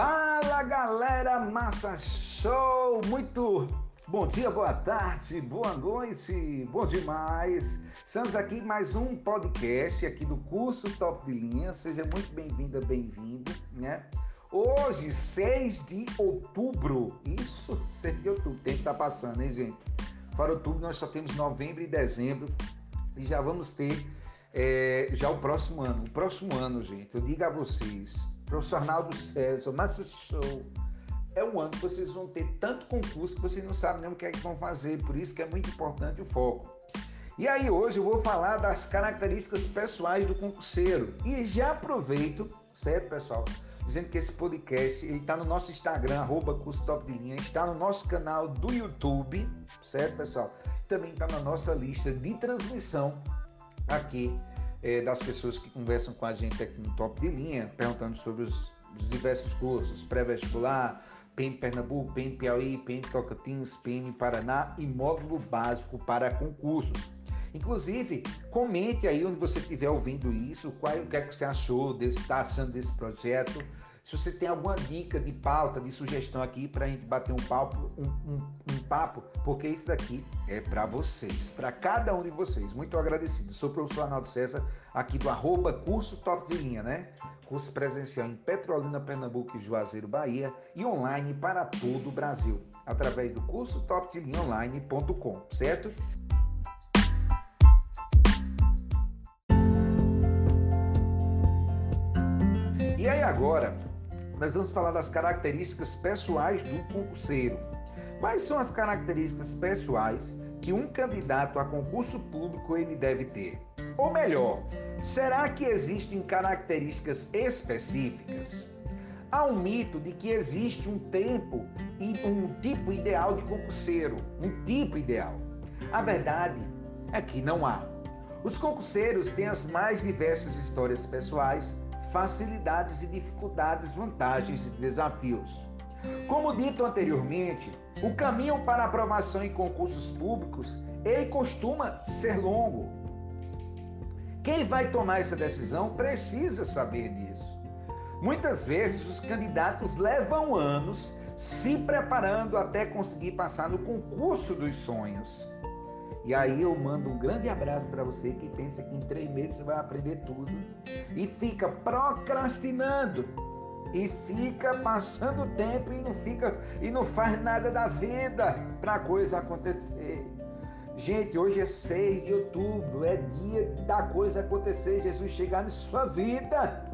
Fala galera, massa show! Muito bom dia, boa tarde, boa noite, bom demais! Estamos aqui mais um podcast aqui do curso Top de Linha. Seja muito bem-vinda, bem-vindo, né? Hoje, 6 de outubro, isso, 6 de outubro, tempo tá passando, hein, gente? Para outubro nós só temos novembro e dezembro e já vamos ter é, já o próximo ano. O próximo ano, gente, eu digo a vocês, professor Arnaldo César, Massa Show, é um ano que vocês vão ter tanto concurso que vocês não sabem nem o que é que vão fazer, por isso que é muito importante o foco. E aí hoje eu vou falar das características pessoais do concurseiro. E já aproveito, certo pessoal? Dizendo que esse podcast está no nosso Instagram, arroba curso top de linha, está no nosso canal do YouTube, certo pessoal? Também está na nossa lista de transmissão aqui é, das pessoas que conversam com a gente aqui no Top de Linha, perguntando sobre os, os diversos cursos, pré-vestibular, PEM Pernambuco, PEM Piauí, PEM Tocantins, PEM Paraná e módulo básico para concursos. Inclusive, comente aí onde você estiver ouvindo isso, qual, o que é que você achou, está achando desse projeto, se você tem alguma dica de pauta, de sugestão aqui para a gente bater um papo, um, um, um papo, porque isso daqui é para vocês, para cada um de vocês. Muito agradecido. Sou o professor Arnaldo César, aqui do arroba curso top de linha, né? Curso presencial em Petrolina, Pernambuco e Juazeiro, Bahia e online para todo o Brasil, através do curso top de linha online.com, certo? E aí agora, nós vamos falar das características pessoais do concurseiro. Quais são as características pessoais que um candidato a concurso público ele deve ter? Ou melhor, será que existem características específicas? Há um mito de que existe um tempo e um tipo ideal de concurseiro, um tipo ideal. A verdade é que não há. Os concurseiros têm as mais diversas histórias pessoais facilidades e dificuldades, vantagens e desafios. Como dito anteriormente, o caminho para aprovação em concursos públicos, ele costuma ser longo. Quem vai tomar essa decisão precisa saber disso. Muitas vezes os candidatos levam anos se preparando até conseguir passar no concurso dos sonhos. E aí eu mando um grande abraço para você que pensa que em três meses você vai aprender tudo e fica procrastinando e fica passando tempo e não fica e não faz nada da vida para coisa acontecer. Gente, hoje é 6 de outubro, é dia da coisa acontecer, Jesus chegar na sua vida.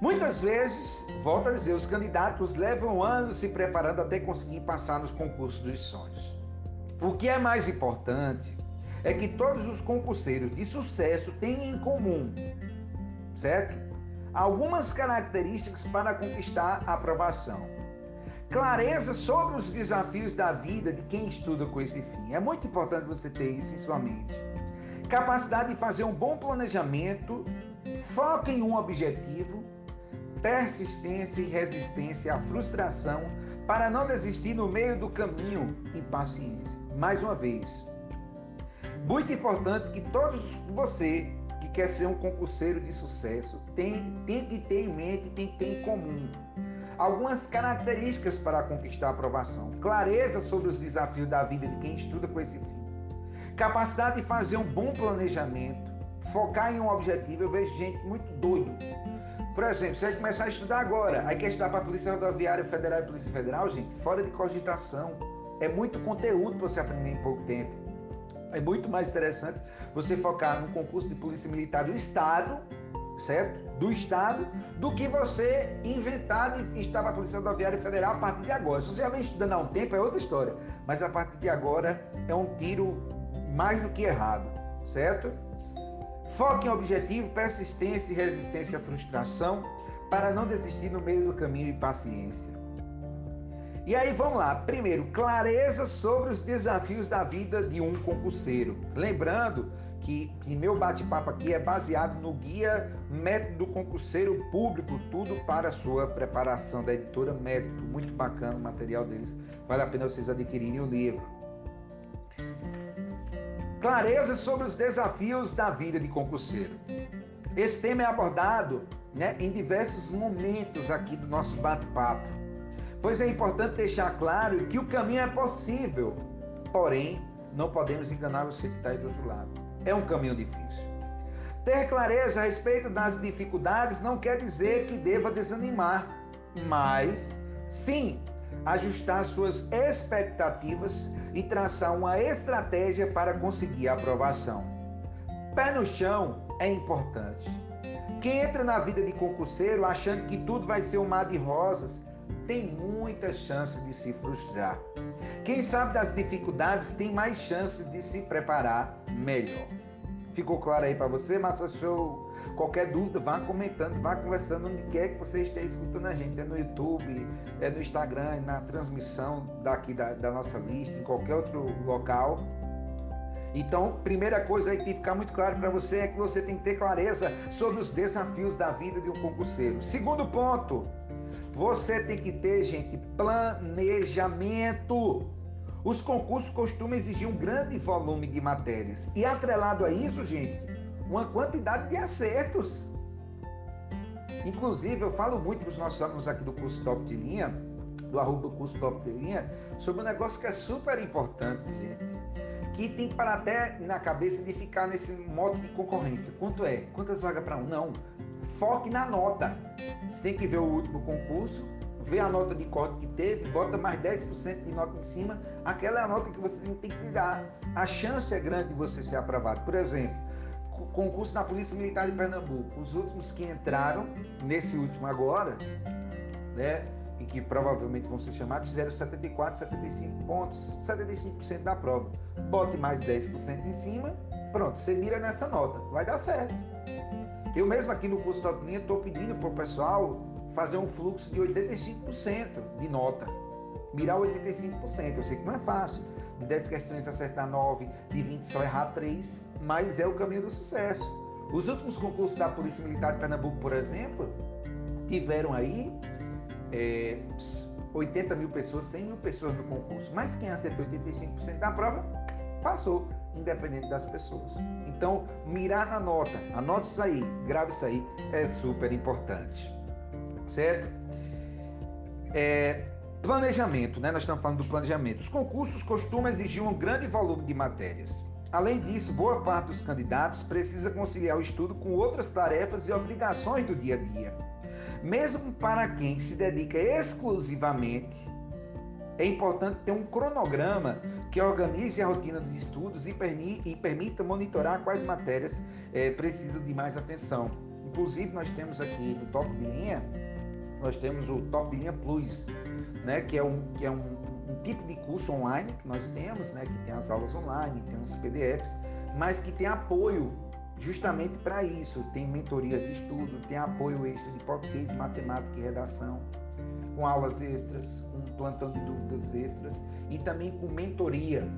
Muitas vezes, volto a dizer, os candidatos levam anos se preparando até conseguir passar nos concursos dos sonhos. O que é mais importante é que todos os concurseiros de sucesso têm em comum, certo? Algumas características para conquistar a aprovação. Clareza sobre os desafios da vida de quem estuda com esse fim. É muito importante você ter isso em sua mente. Capacidade de fazer um bom planejamento, foco em um objetivo, persistência e resistência à frustração para não desistir no meio do caminho e paciência mais uma vez. Muito importante que todos você que quer ser um concurseiro de sucesso tem, tem que ter em mente, tem que ter em comum algumas características para conquistar a aprovação. Clareza sobre os desafios da vida de quem estuda com esse fim. Capacidade de fazer um bom planejamento, focar em um objetivo. Eu vejo gente muito doido. Por exemplo, você vai começar a estudar agora, aí quer estudar para a Polícia Rodoviária Federal e Polícia Federal, gente, fora de cogitação é muito conteúdo para você aprender em pouco tempo. É muito mais interessante você focar no concurso de polícia militar do Estado, certo? Do Estado, do que você inventar de estar para a Polícia Rodoviária Federal a partir de agora. Se você já vem estudando há um tempo, é outra história. Mas a partir de agora é um tiro mais do que errado, certo? Foque em objetivo, persistência e resistência à frustração para não desistir no meio do caminho e paciência. E aí vamos lá. Primeiro, clareza sobre os desafios da vida de um concurseiro. Lembrando que, que meu bate-papo aqui é baseado no guia Método Concurseiro Público, tudo para a sua preparação da editora Método. Muito bacana o material deles. Vale a pena vocês adquirirem o livro. Clareza sobre os desafios da vida de concurseiro. Esse tema é abordado né, em diversos momentos aqui do nosso bate-papo. Pois é importante deixar claro que o caminho é possível, porém, não podemos enganar você que está aí do outro lado. É um caminho difícil. Ter clareza a respeito das dificuldades não quer dizer que deva desanimar, mas sim ajustar suas expectativas e traçar uma estratégia para conseguir a aprovação. Pé no chão é importante. Quem entra na vida de concurseiro achando que tudo vai ser um mar de rosas, tem muita chance de se frustrar. Quem sabe das dificuldades tem mais chances de se preparar melhor. Ficou claro aí para você, Massa Show? Qualquer dúvida, vá comentando, vá conversando onde quer que você esteja escutando a gente. É no YouTube, é no Instagram, é na transmissão daqui da, da nossa lista, em qualquer outro local. Então, primeira coisa aí que tem que ficar muito claro para você é que você tem que ter clareza sobre os desafios da vida de um concurseiro. Segundo ponto, você tem que ter, gente, planejamento. Os concursos costumam exigir um grande volume de matérias. E atrelado a isso, gente, uma quantidade de acertos. Inclusive, eu falo muito para os nossos alunos aqui do curso Top de Linha, do arroba curso Top de Linha, sobre um negócio que é super importante, gente. Que tem para até na cabeça de ficar nesse modo de concorrência. Quanto é? Quantas vagas para um? Não. Foque na nota. Você tem que ver o último concurso, ver a nota de corte que teve, bota mais 10% de nota em cima. Aquela é a nota que você tem que tirar. A chance é grande de você ser aprovado. Por exemplo, concurso na Polícia Militar de Pernambuco. Os últimos que entraram, nesse último agora, né, e que provavelmente vão ser chamados, fizeram 74, 75 pontos, 75% da prova. Bote mais 10% em cima, pronto, você mira nessa nota, vai dar certo. Eu mesmo aqui no curso Top Linha estou pedindo para o pessoal fazer um fluxo de 85% de nota. Mirar 85%. Eu sei que não é fácil. De 10 questões acertar 9, de 20 só errar 3 mas é o caminho do sucesso. Os últimos concursos da Polícia Militar de Pernambuco, por exemplo, tiveram aí é, 80 mil pessoas, 100 mil pessoas no concurso, mas quem acertou 85% da prova passou, independente das pessoas. Então, mirar na nota, anote isso aí, grave isso aí, é super importante. Certo? É, planejamento, né? Nós estamos falando do planejamento. Os concursos costumam exigir um grande volume de matérias. Além disso, boa parte dos candidatos precisa conciliar o estudo com outras tarefas e obrigações do dia a dia. Mesmo para quem se dedica exclusivamente, é importante ter um cronograma que organize a rotina dos estudos e, permita monitorar quais matérias é, precisam de mais atenção. Inclusive, nós temos aqui no top de linha, nós temos o top de linha Plus, né, que é um, que é um um tipo de curso online que nós temos, né, que tem as aulas online, tem os PDFs, mas que tem apoio justamente para isso. Tem mentoria de estudo, tem apoio extra de português, matemática e redação, com aulas extras, com plantão de dúvidas extras e também com mentoria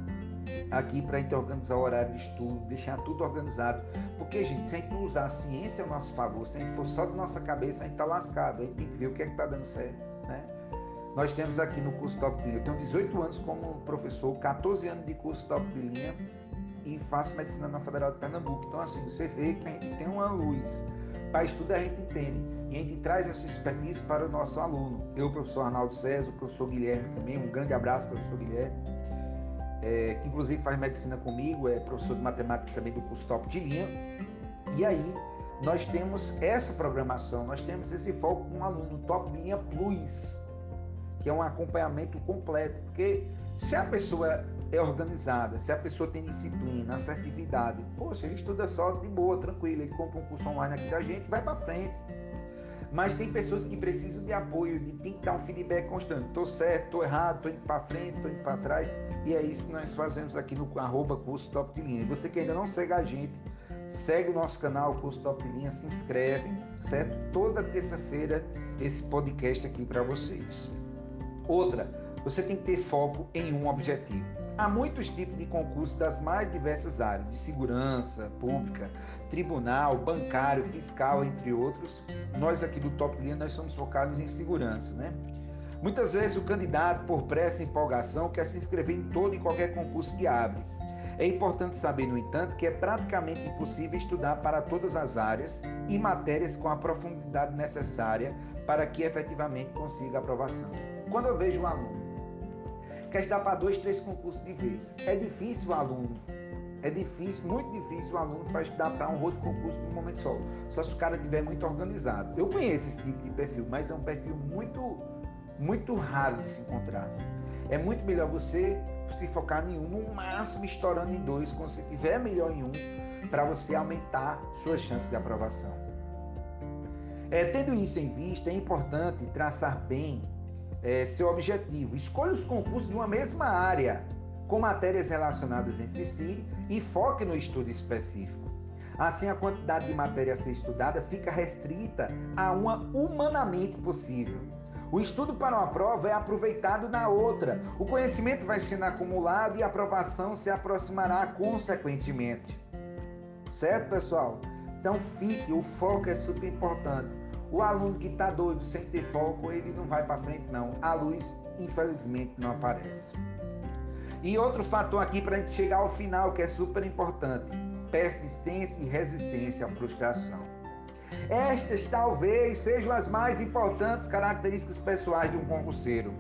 aqui para a gente organizar o horário de estudo, deixar tudo organizado. Porque, gente, se a gente usar a ciência ao nosso favor, se a gente for só de nossa cabeça, a gente está lascado. A gente tem que ver o que é que está dando certo, né? Nós temos aqui no curso Top de Linha, eu tenho 18 anos como professor, 14 anos de curso Top de Linha e faço medicina na Federal de Pernambuco. Então, assim, você vê que a gente tem uma luz. Para estudar, a gente entende. E a gente traz essa expertise para o nosso aluno. Eu, o professor Arnaldo César, o professor Guilherme também. Um grande abraço, professor Guilherme. É, que inclusive faz medicina comigo, é professor de matemática também do curso Top de Linha. E aí, nós temos essa programação, nós temos esse foco com um aluno Top de Linha Plus que é um acompanhamento completo, porque se a pessoa é organizada, se a pessoa tem disciplina, assertividade, poxa, ele estuda só de boa, tranquilo, ele compra um curso online aqui da gente, vai para frente. Mas tem pessoas que precisam de apoio, de tem que dar um feedback constante. Tô certo, tô errado, tô indo para frente, tô indo para trás. E é isso que nós fazemos aqui no arroba curso Top de Linha. E você que ainda não segue a gente, segue o nosso canal, Curso Top de Linha, se inscreve, certo? Toda terça-feira esse podcast aqui para vocês. Outra, você tem que ter foco em um objetivo. Há muitos tipos de concursos das mais diversas áreas, de segurança pública, tribunal, bancário, fiscal, entre outros. Nós aqui do Top Linha, nós somos focados em segurança, né? Muitas vezes o candidato, por pressa e empolgação, quer se inscrever em todo e qualquer concurso que abre. É importante saber, no entanto, que é praticamente impossível estudar para todas as áreas e matérias com a profundidade necessária para que efetivamente consiga aprovação. Quando eu vejo um aluno quer estudar para dois, três concursos de vez, é difícil o aluno é difícil, muito difícil o aluno para estudar para um outro concurso de um momento só. Só se o cara estiver muito organizado. Eu conheço esse tipo de perfil, mas é um perfil muito, muito raro de se encontrar. É muito melhor você se focar em um, no máximo estourando em dois, quando você tiver melhor em um, para você aumentar suas chances de aprovação. É, tendo isso em vista, é importante traçar bem é, seu objetivo. Escolha os concursos de uma mesma área, com matérias relacionadas entre si e foque no estudo específico. Assim, a quantidade de matéria a ser estudada fica restrita a uma humanamente possível. O estudo para uma prova é aproveitado na outra. O conhecimento vai sendo acumulado e a aprovação se aproximará consequentemente. Certo, pessoal? Então fique, o foco é super importante. O aluno que está doido sem ter foco, ele não vai para frente não. A luz, infelizmente, não aparece. E outro fator aqui para a gente chegar ao final, que é super importante: persistência e resistência à frustração. Estas talvez sejam as mais importantes características pessoais de um concurseiro.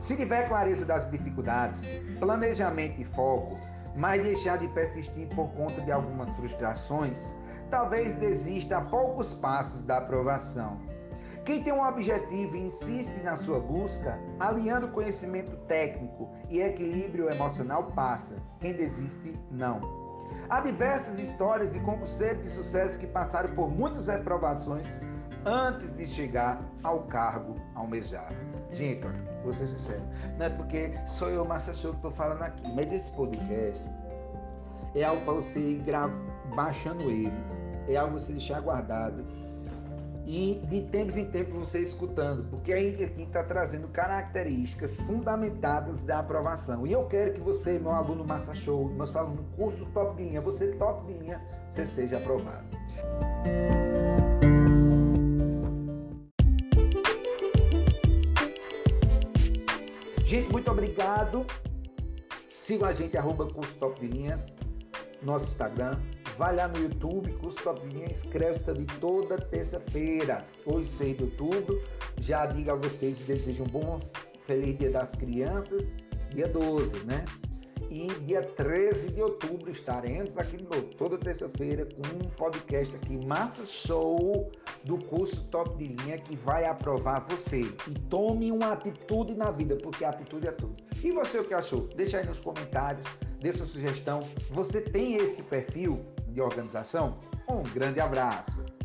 Se tiver clareza das dificuldades, planejamento e foco, mas deixar de persistir por conta de algumas frustrações, talvez desista a poucos passos da aprovação. Quem tem um objetivo e insiste na sua busca, aliando conhecimento técnico e equilíbrio emocional, passa. Quem desiste, não. Há diversas histórias de concurseiros de sucesso que passaram por muitas reprovações antes de chegar ao cargo almejado. Gente, olha, vou ser sincero, não é porque sou eu, Show, que estou falando aqui, mas esse podcast é algo para você ir baixando ele, é algo você deixar guardado e de tempos em tempos você escutando, porque a gente aqui está trazendo características fundamentadas da aprovação. E eu quero que você, meu aluno Massa Show, meu aluno curso top de linha, você top de linha, você seja aprovado. Gente, muito obrigado. Siga a gente, arroba curso top de linha, nosso Instagram, Vai lá no YouTube, curso Top de Linha, inscreve-se também toda terça-feira, hoje 6 de outubro. Já digo a vocês que desejo um bom, feliz Dia das Crianças, dia 12, né? E dia 13 de outubro estaremos aqui de novo, toda terça-feira, com um podcast aqui, Massa Show, do curso Top de Linha, que vai aprovar você. E tome uma atitude na vida, porque atitude é tudo. E você o que achou? Deixa aí nos comentários, dê sua sugestão. Você tem esse perfil? De organização? Um grande abraço!